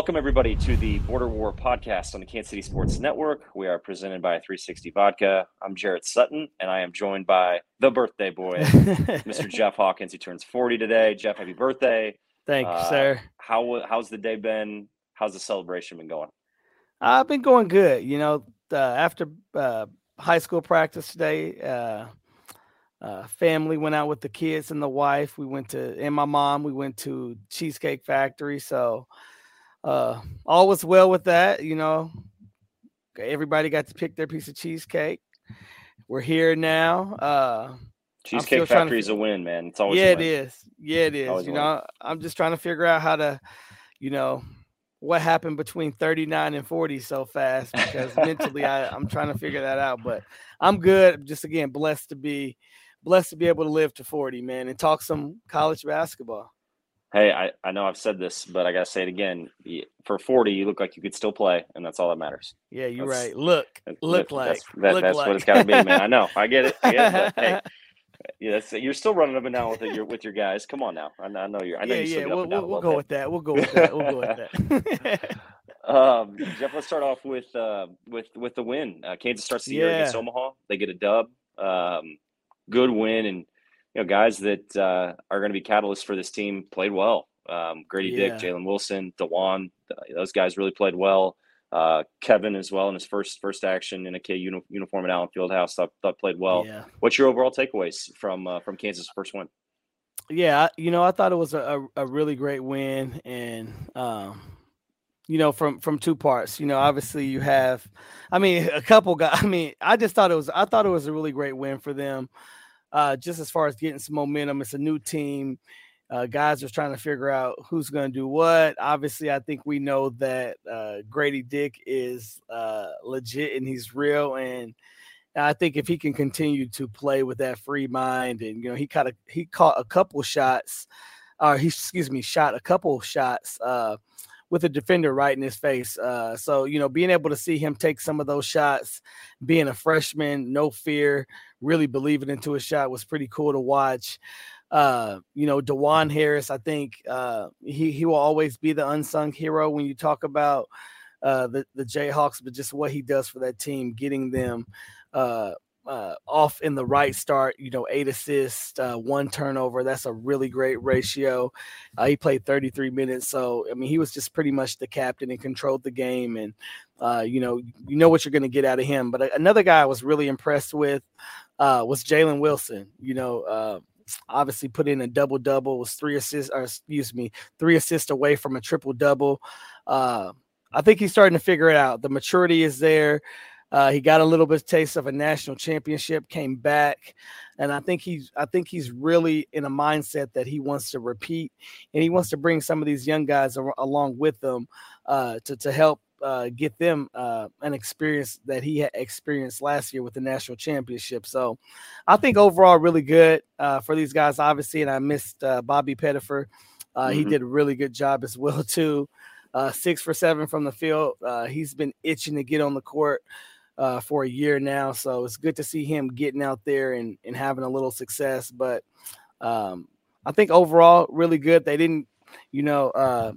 Welcome, everybody, to the Border War podcast on the Kansas City Sports Network. We are presented by 360 Vodka. I'm Jarrett Sutton, and I am joined by the birthday boy, Mr. Jeff Hawkins. He turns 40 today. Jeff, happy birthday. Thank you, Uh, sir. How How's the day been? How's the celebration been going? I've been going good. You know, uh, after uh, high school practice today, uh, uh, family went out with the kids and the wife. We went to, and my mom, we went to Cheesecake Factory. So uh, all was well with that. You know, everybody got to pick their piece of cheesecake. We're here now. Uh, Cheesecake to Factory is a win, man. It's always yeah, it is. Yeah, it is. Always You know, I'm just trying to figure out how to, you know, what happened between 39 and 40 so fast because mentally I, I'm trying to figure that out. But I'm good. Just again, blessed to be blessed to be able to live to 40, man, and talk some college basketball. Hey, I, I know I've said this, but I got to say it again. For 40, you look like you could still play, and that's all that matters. Yeah, you're That's- right. Look, look that- like, that's, that, look that's like. what it's got to be, man. I know, I get it. I get it but, hey, yeah, you're still running up and down with it, your with your guys. Come on now, I, know- I know you're. I know yeah, you still yeah. We'll, and down we'll, we'll go bit. with that. We'll go with that. We'll go with that. Um, Jeff, let's start off with uh, with with the win. Uh, Kansas starts the year against Omaha. They get a dub. Um, good win, and you know guys that uh, are going to be catalysts for this team played well. Um, Gradey Dick, Jalen Wilson, Dajuan, those guys really played well. Uh, Kevin as well in his first first action in a K uni- uniform at Allen Fieldhouse thought, thought played well. yeah. What's your overall takeaways from uh, from Kansas' first win? yeah, you know, I thought it was a, a, a really great win, and um, you know, from from two parts. You know, obviously you have, I mean, a couple guys. I mean, I just thought it was, I thought it was a really great win for them. Uh, just as far as getting some momentum, it's a new team. Uh, guys are trying to figure out who's going to do what. Obviously, I think we know that uh, Gradey Dick is uh, legit and he's real, and I think if he can continue to play with that free mind, and you know, he caught a he caught a couple shots, or he excuse me, shot a couple shots uh, with a defender right in his face. Uh, so you know, being able to see him take some of those shots, being a freshman, no fear, really believing into his shot was pretty cool to watch. Uh, you know, Dajuan Harris, I think uh, he he will always be the unsung hero when you talk about uh, the the Jayhawks, but just what he does for that team, getting them uh, uh, off in the right start. You know, eight assists, uh, one turnover. That's a really great ratio. Uh, he played 33 minutes, so I mean, he was just pretty much the captain and controlled the game. And uh, you know, you know what you're going to get out of him. But another guy I was really impressed with uh, was Jalen Wilson. You know. Uh, Obviously, put in a double double. Was three assists, or excuse me, three assists away from a triple double. I think he's starting to figure it out. The maturity is there. Uh, he got a little bit taste of a national championship, came back, and I think he's I think he's really in a mindset that he wants to repeat, and he wants to bring some of these young guys ar- along with them uh, to to help uh, get them uh, an experience that he had experienced last year with the national championship. So I think overall really good uh, for these guys, obviously. And I missed uh, Bobby Pettiford. Uh, mm-hmm. He did a really good job as well too. Uh, six for seven from the field. he's been itching to get on the court. For a year now, so it's good to see him getting out there and, and having a little success. But um, I think overall, really good. They didn't, you know, uh,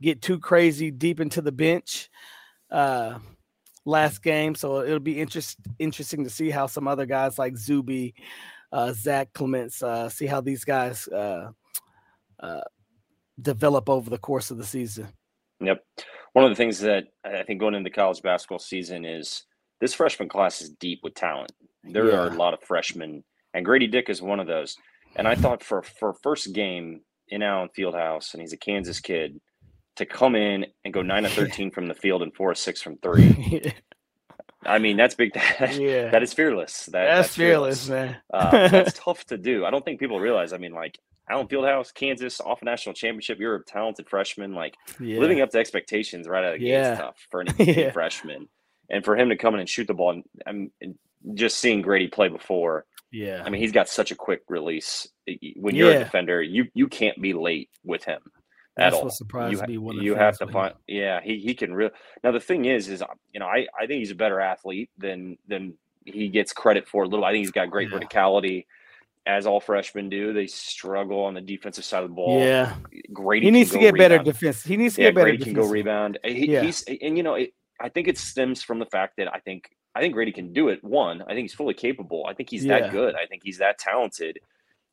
get too crazy deep into the bench uh, last game. So it'll be interest, interesting to see how some other guys like Zuby, uh, Zach Clemence, uh, see how these guys uh, uh, develop over the course of the season. Yep. One of the things that I think going into the college basketball season is this freshman class is deep with talent. There yeah. are a lot of freshmen, and Gradey Dick is one of those. And I thought for for first game in Allen Fieldhouse, and he's a Kansas kid – to come in and go nine of thirteen from the field and four of six from three. I mean, that's big. That, yeah. that is fearless. That, that's, that's fearless, fearless, man. uh, that's tough to do. I don't think people realize. I mean, like Allen Fieldhouse, Kansas, off a national championship. You're a talented freshman. Like yeah. living up to expectations right out of the yeah. gate is tough for an yeah. freshman. And for him to come in and shoot the ball, and, and just seeing Gradey play before. Yeah, I mean, he's got such a quick release. When you're a defender, you you can't be late with him. That's what surprised you, me. You have to find, yeah, he, he can really. Now the thing is, is you know, I, I think he's a better athlete than than he gets credit for. A little, I think he's got great yeah. verticality, as all freshmen do. They struggle on the defensive side of the ball. Yeah, Gradey. He needs to get rebound. better defense. He needs to yeah, get better. Gradey can go rebound. He, yeah. He's and you know, it, I think it stems from the fact that I think I think Gradey can do it. One, I think he's fully capable. I think he's yeah. that good. I think he's that talented.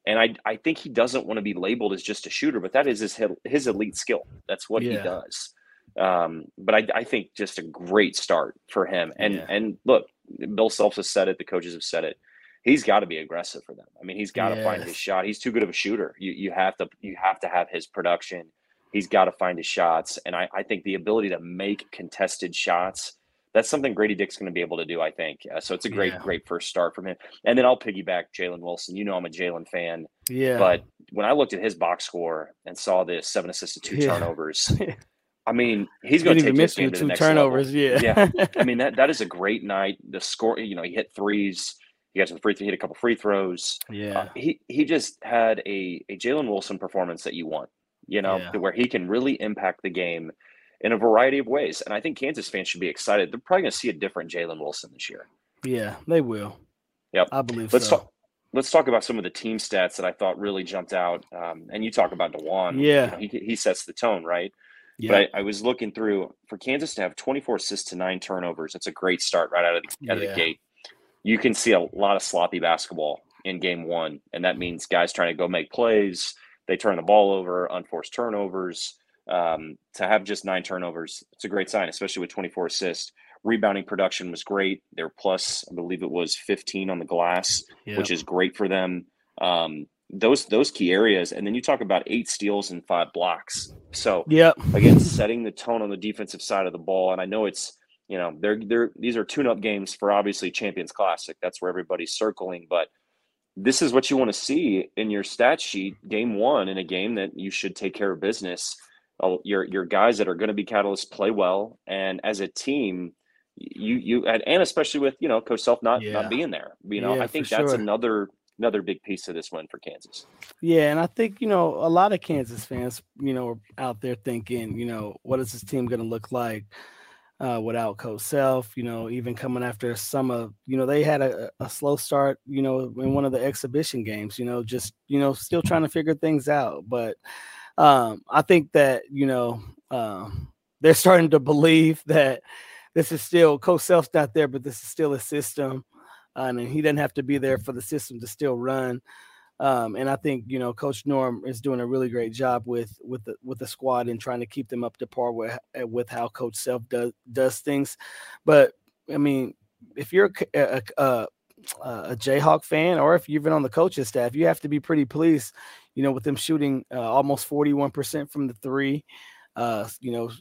And I, I think he doesn't want to be labeled as just a shooter, but that is his his elite skill. That's what yeah. he does. Um, but I, I think just a great start for him. And and look, Bill Self has said it. The coaches have said it. He's got to be aggressive for them. I mean, he's got to yes. find his shot. He's too good of a shooter. You you have to you have to have his production. He's got to find his shots. And I, I think the ability to make contested shots that's something Gradey Dick's going to be able to do, I think. Uh, so it's a great, yeah. great first start from him. And then I'll piggyback Jalen Wilson. You know, I'm a Jalen fan. Yeah. But when I looked at his box score and saw the seven assists and two yeah. turnovers, I mean, he's going to take this game to the next turnovers. Level. Yeah. yeah. I mean, that that is a great night. The score, you know, he hit threes. He got some free, he hit a couple free throws. Yeah. Uh, he he just had a a Jalen Wilson performance that you want. You know, where he can really impact the game in a variety of ways. And I think Kansas fans should be excited. They're probably going to see a different Jalen Wilson this year. Yeah, they will. Yep, I believe let's so. Talk, let's talk about some of the team stats that I thought really jumped out. Um, and you talk about Dajuan. Yeah, you know, he he sets the tone, right? Yeah. But I, I, was looking through for Kansas to have 24 assists to nine turnovers. That's a great start right out of the, out of the gate. You can see a lot of sloppy basketball in game one, and that means guys trying to go make plays. They turn the ball over, unforced turnovers um, to have just nine turnovers, it's a great sign, especially with 24 assists. Rebounding production was great. They're plus, I believe it was 15 on the glass, yep. which is great for them. Um, those those key areas, and then you talk about eight steals and five blocks. So, yeah, again, setting the tone on the defensive side of the ball. And I know it's you know they're they're these are tune-up games for obviously Champions Classic. That's where everybody's circling, but this is what you want to see in your stat sheet game one in a game that you should take care of business oh, your your guys that are going to be catalysts play well, and as a team, you you and especially with you know Coach Self not yeah. not being there, you know, yeah, I think that's sure. another another big piece of this win for Kansas. Yeah, and I think you know a lot of Kansas fans, you know, are out there thinking, you know, what is this team going to look like uh, without Coach Self? You know, even coming after some of, you know, they had a, a slow start, you know, in one of the exhibition games. You know, just you know, still trying to figure things out, but um, I think that you know um, they're starting to believe that this is still Coach Self's not there, but this is still a system, uh, and he doesn't have to be there for the system to still run. Um, and I think you know Coach Norm is doing a really great job with with the with the squad and trying to keep them up to par with uh, with how Coach Self does does things. But I mean, if you're a, a, a, Jayhawk fan or if you've been on the coaching staff, you have to be pretty pleased you know, with them shooting uh, almost 41% from the three, uh, you know,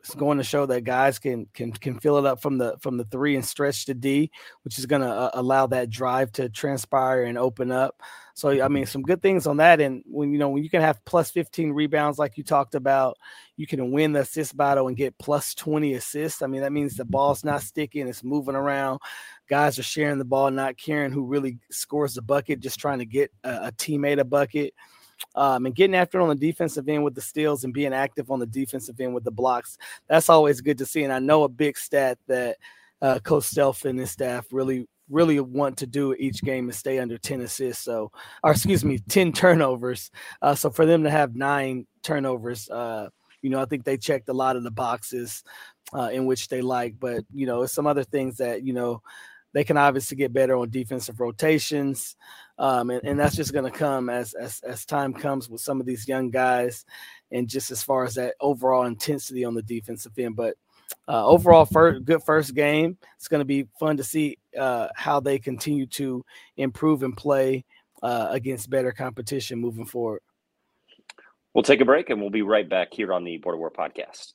it's going to show that guys can can can fill it up from the from the three and stretch to D, which is going to uh, allow that drive to transpire and open up. So I mean, some good things on that. And when you know when you can have plus 15 rebounds like you talked about, you can win the assist battle and get plus 20 assists. I mean, that means the ball's not sticking, it's moving around. Guys are sharing the ball, not caring who really scores the bucket, just trying to get a, a teammate a bucket um, and getting after it on the defensive end with the steals and being active on the defensive end with the blocks. That's always good to see. And I know a big stat that uh, Coach Self and his staff really, really want to do each game is stay under 10 assists. So, or excuse me, 10 turnovers. Uh, so for them to have nine turnovers, uh, you know, I think they checked a lot of the boxes uh, in which they like, but you know, some other things that you know they can obviously get better on defensive rotations. Um, and, and that's just going to come as, as as time comes with some of these young guys, and just as far as that overall intensity on the defensive end. But uh, overall, first, good first game. It's going to be fun to see uh, how they continue to improve and play uh, against better competition moving forward. We'll take a break and we'll be right back here on the Border War podcast.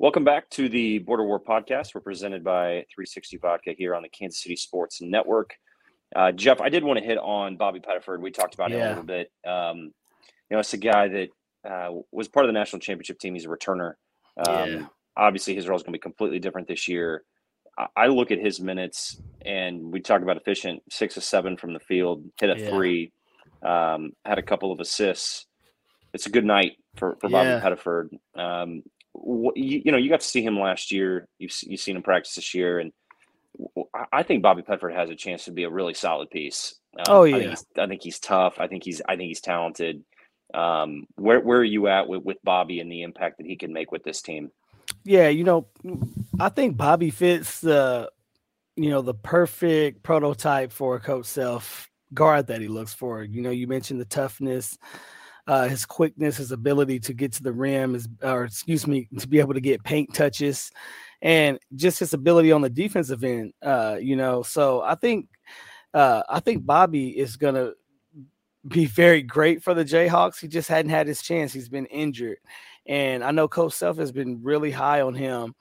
Welcome back to the Border War podcast. We're presented by 360 Vodka here on the Kansas City Sports Network. Uh, Jeff, I did want to hit on Bobby Pettiford. We talked about yeah. him a little bit. Um, you know, it's a guy that uh, was part of the national championship team. He's a returner. Um, yeah. Obviously, his role is going to be completely different this year. I, I look at his minutes, and we talk about efficient six or seven from the field, hit a yeah. three, um, had a couple of assists. It's a good night for, for Bobby Pettiford. Um, you, you know, you got to see him last year. You've you've seen him practice this year, and I think Bobby Pettiford has a chance to be a really solid piece. Um, oh yeah, I think, I think, he's tough. I think he's I think he's talented. Um, where where are you at with, with Bobby and the impact that he can make with this team? Yeah, you know, I think Bobby fits the you know the perfect prototype for a coach self guard that he looks for. You know, you mentioned the toughness uh, his quickness, his ability to get to the rim, his, or excuse me, to be able to get paint touches, and just his ability on the defensive end. Uh, you know, so I think uh, I think Bobby is gonna be very great for the Jayhawks. He just hadn't had his chance. He's been injured, and I know Coach Self has been really high on him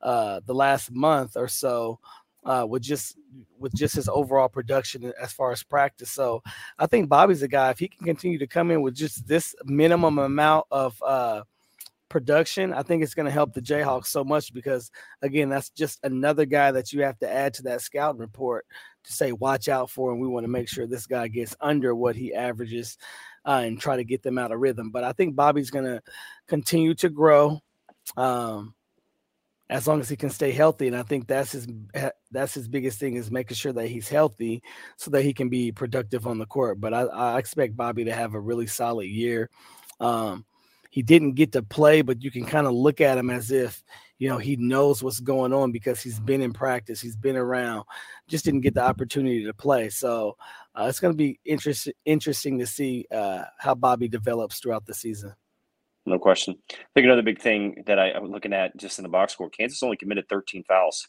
uh, the last month or so uh, with just with just his overall production as far as practice. So I think Bobby's a guy. If he can continue to come in with just this minimum amount of uh, production, I think it's going to help the Jayhawks so much because again, that's just another guy that you have to add to that scouting report to say watch out for, and we want to make sure this guy gets under what he averages. Uh, and try to get them out of rhythm. But I think Bobby's going to continue to grow. Um, as long as he can stay healthy. And I think that's his that's his biggest thing is making sure that he's healthy so that he can be productive on the court. But I, I expect Bobby to have a really solid year. Um, he didn't get to play, but you can kind of look at him as if you know, he knows what's going on because he's been in practice, he's been around, just didn't get the opportunity to play. So uh, it's going to be interest, interesting to see uh, how Bobby develops throughout the season. No question. I think another big thing that I, am looking at just in the box score, Kansas only committed 13 fouls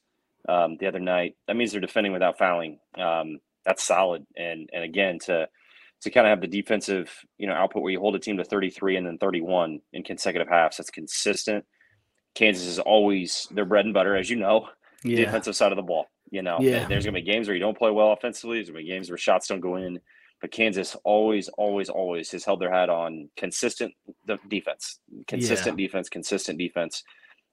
um, the other night. That means they're defending without fouling. Um, that's solid. And and again, to to kind of have the defensive you know output where you hold a team to 33 and then 31 in consecutive halves, that's consistent. Kansas is always their bread and butter, as you know, yeah. defensive side of the ball. You know, yeah. there's going to be games where you don't play well offensively. There's going to be games where shots don't go in. But Kansas always, always, always has held their hat on consistent defense, consistent yeah. defense, consistent defense.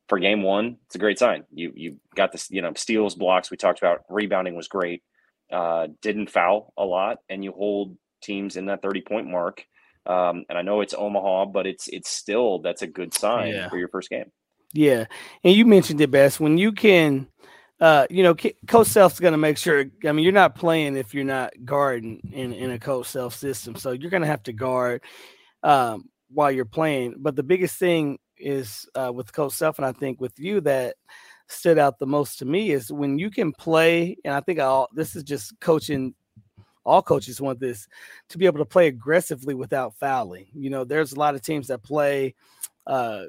For game one, it's a great sign. You you got this, you know, steals, blocks. We talked about rebounding was great. Uh, didn't foul a lot, and you hold teams in that thirty point mark. Um, and I know it's Omaha, but it's it's still that's a good sign yeah. for your first game. Yeah, and you mentioned it best when you can. Uh, you know, Coach Self's going to make sure. I mean, you're not playing if you're not guarding in, in a Coach Self system, so you're going to have to guard um, while you're playing. But the biggest thing is uh, with Coach Self, and I think with you that stood out the most to me is when you can play. And I think all this is just coaching. All coaches want this to be able to play aggressively without fouling. You know, there's a lot of teams that play. Uh,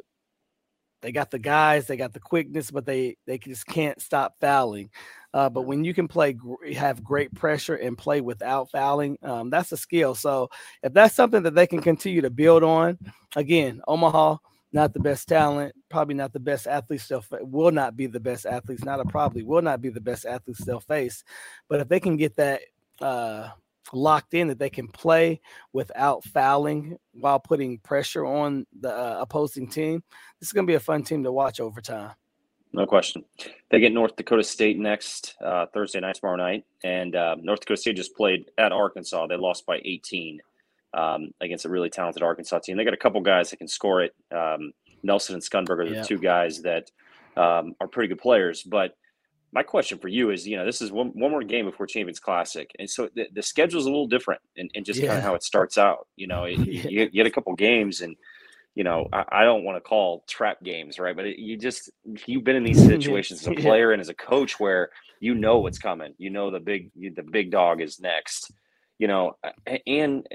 they got the guys, they got the quickness, but they they just can't stop fouling. Uh, but when you can play, have great pressure and play without fouling, um, that's a skill. So if that's something that they can continue to build on, again, Omaha not the best talent, probably not the best athletes they'll will not be the best athletes, not a probably will not be the best athletes they'll face. But if they can get that uh, locked in that they can play without fouling while putting pressure on the uh, opposing team. This is going to be a fun team to watch over time. No question. They get North Dakota State next uh, Thursday night, tomorrow night. And uh, North Dakota State just played at Arkansas. They lost by 18 um, against a really talented Arkansas team. They got a couple guys that can score it. Um, Nelson and Skunberg are the yeah. two guys that um, are pretty good players. But my question for you is, you know, this is one, one more game before Champions Classic, and so the, the schedule is a little different, and, and just yeah. kind of how it starts out. You know, it, yeah. you, you, get a couple games, and you know, I, I don't want to call trap games, right? But it, you just you've been in these situations as a player yeah. and as a coach where you know what's coming. You know the big the big dog is next. You know, and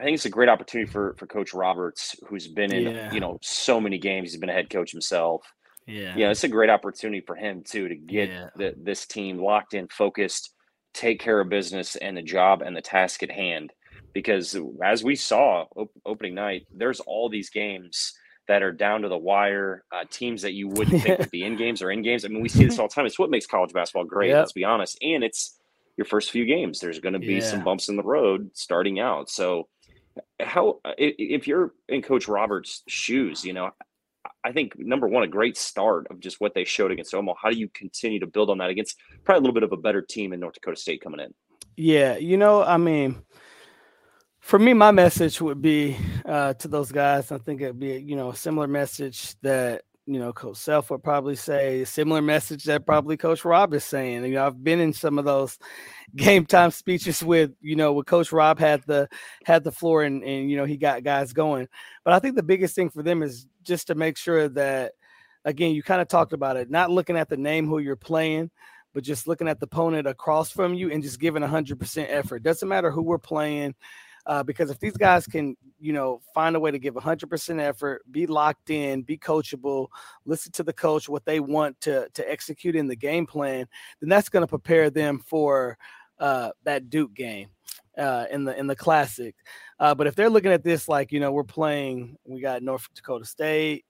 I think it's a great opportunity for for Coach Roberts, who's been in you know so many games. He's been a head coach himself yeah. Yeah, it's a great opportunity for him too to get yeah. the, this team locked in, focused, take care of business and the job and the task at hand. Because as we saw op- opening night, there's all these games that are down to the wire, uh, teams that you wouldn't think would be in games or in games. I mean, we see this all the time. It's what makes college basketball great. Yep. Let's be honest. And it's your first few games. There's going to be yeah. some bumps in the road starting out. So, how if you're in Coach Roberts' shoes, you know, I think number one, a great start of just what they showed against Omaha. How do you continue to build on that against probably a little bit of a better team in North Dakota State coming in? Yeah, you know, I mean, for me, my message would be uh, to those guys. I think it'd be, you know, a similar message that you know, Coach Self would probably say a similar message that mm. probably Coach Rob is saying. You know, I've been in some of those game time speeches with, you know, with Coach Rob had the had the floor and and you know he got guys going. But I think the biggest thing for them is just to make sure that again, you kind of talked about it, not looking at the name who you're playing, but just looking at the opponent across from you and just giving 100% effort. Doesn't matter who we're playing uh, because if these guys can, you know, find a way to give 100% effort, be locked in, be coachable, listen to the coach what they want to to execute in the game plan, then that's going to prepare them for uh, that Duke game uh, in the in the classic. Uh, but if they're looking at this like, you know, we're playing, we got North Dakota State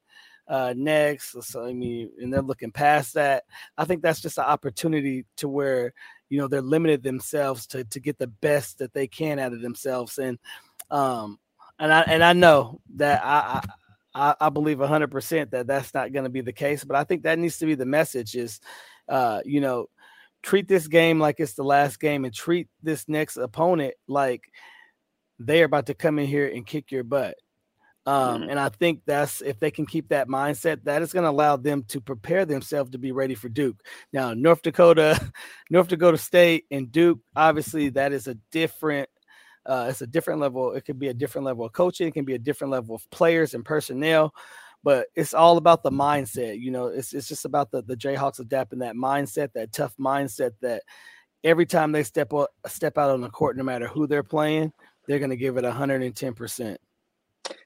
uh, next. So I mean, and they're looking past that. I think that's just an opportunity to where you know they're limited themselves to to get the best that they can out of themselves. And um and i and i know that i i, I believe 100% that that's not going to be the case but i think that needs to be the message is uh you know treat this game like it's the last game and treat this next opponent like they're about to come in here and kick your butt um, mm-hmm. And I think that's if they can keep that mindset, that is going to allow them to prepare themselves to be ready for Duke. Now, North Dakota, North Dakota State, and Duke, obviously, that is a different. Uh, it's a different level. It could be a different level of coaching. It can be a different level of players and personnel. but it's all about the mindset. You know, it's it's just about the the Jayhawks adapting that mindset, that tough mindset that every time they step up, step out on the court, no matter who they're playing, they're going to give it 110 percent.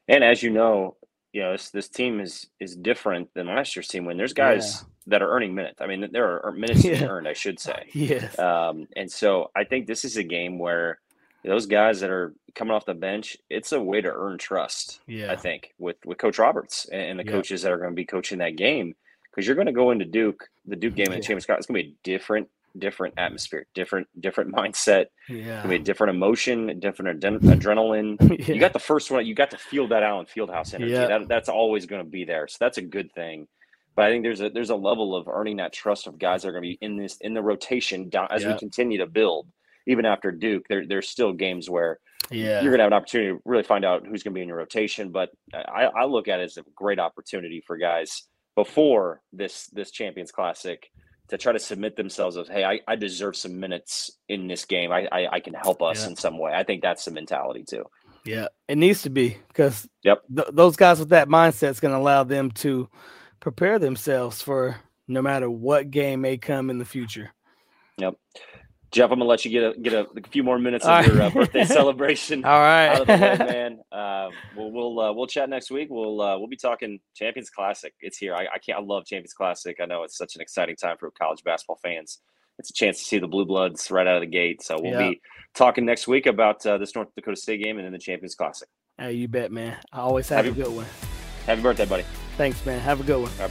And as you know, you know this, this team is is different than last year's team when there's guys yeah. that are earning minutes. I mean, there are minutes yeah. earned, I should say. Yes. Um, and so I think this is a game where those guys that are coming off the bench, it's a way to earn trust. Yeah. I think with with Coach Roberts and the yeah. coaches that are going to be coaching that game because you're going to go into Duke, the Duke game in the Champions Cup. It's going to be a different different atmosphere, different different mindset. Yeah, be a different emotion, different adrenaline. yeah. You got the first one. You got to feel that Allen Fieldhouse energy. Yeah. That, that's always going to be there. So that's a good thing. But I think there's a there's a level of earning that trust of guys that are going to be in this in the rotation down, as we continue to build. Even after Duke, there there's still games where yeah. you're going to have an opportunity to really find out who's going to be in your rotation. But I, I look at it as a great opportunity for guys before this this Champions Classic to try to submit themselves as, hey, I, I deserve some minutes in this game. I, I, I can help us yeah. in some way. I think that's the mentality too. Yeah, it needs to be because yep, th- those guys with that mindset is going to allow them to prepare themselves for no matter what game may come in the future. Yep. Jeff, I'm gonna let you get a get a, a few more minutes of your uh, birthday celebration. All right, out of the way, man. Uh, we'll we'll uh, we'll chat next week. We'll uh, we'll be talking Champions Classic. It's here. I, I can't. I love Champions Classic. I know it's such an exciting time for college basketball fans. It's a chance to see the Blue Bloods right out of the gate. So we'll be talking next week about uh, this North Dakota State game and then the Champions Classic. Hey, you bet, man. I always have happy, a good one. Happy birthday, buddy. Thanks, man. Have a good one.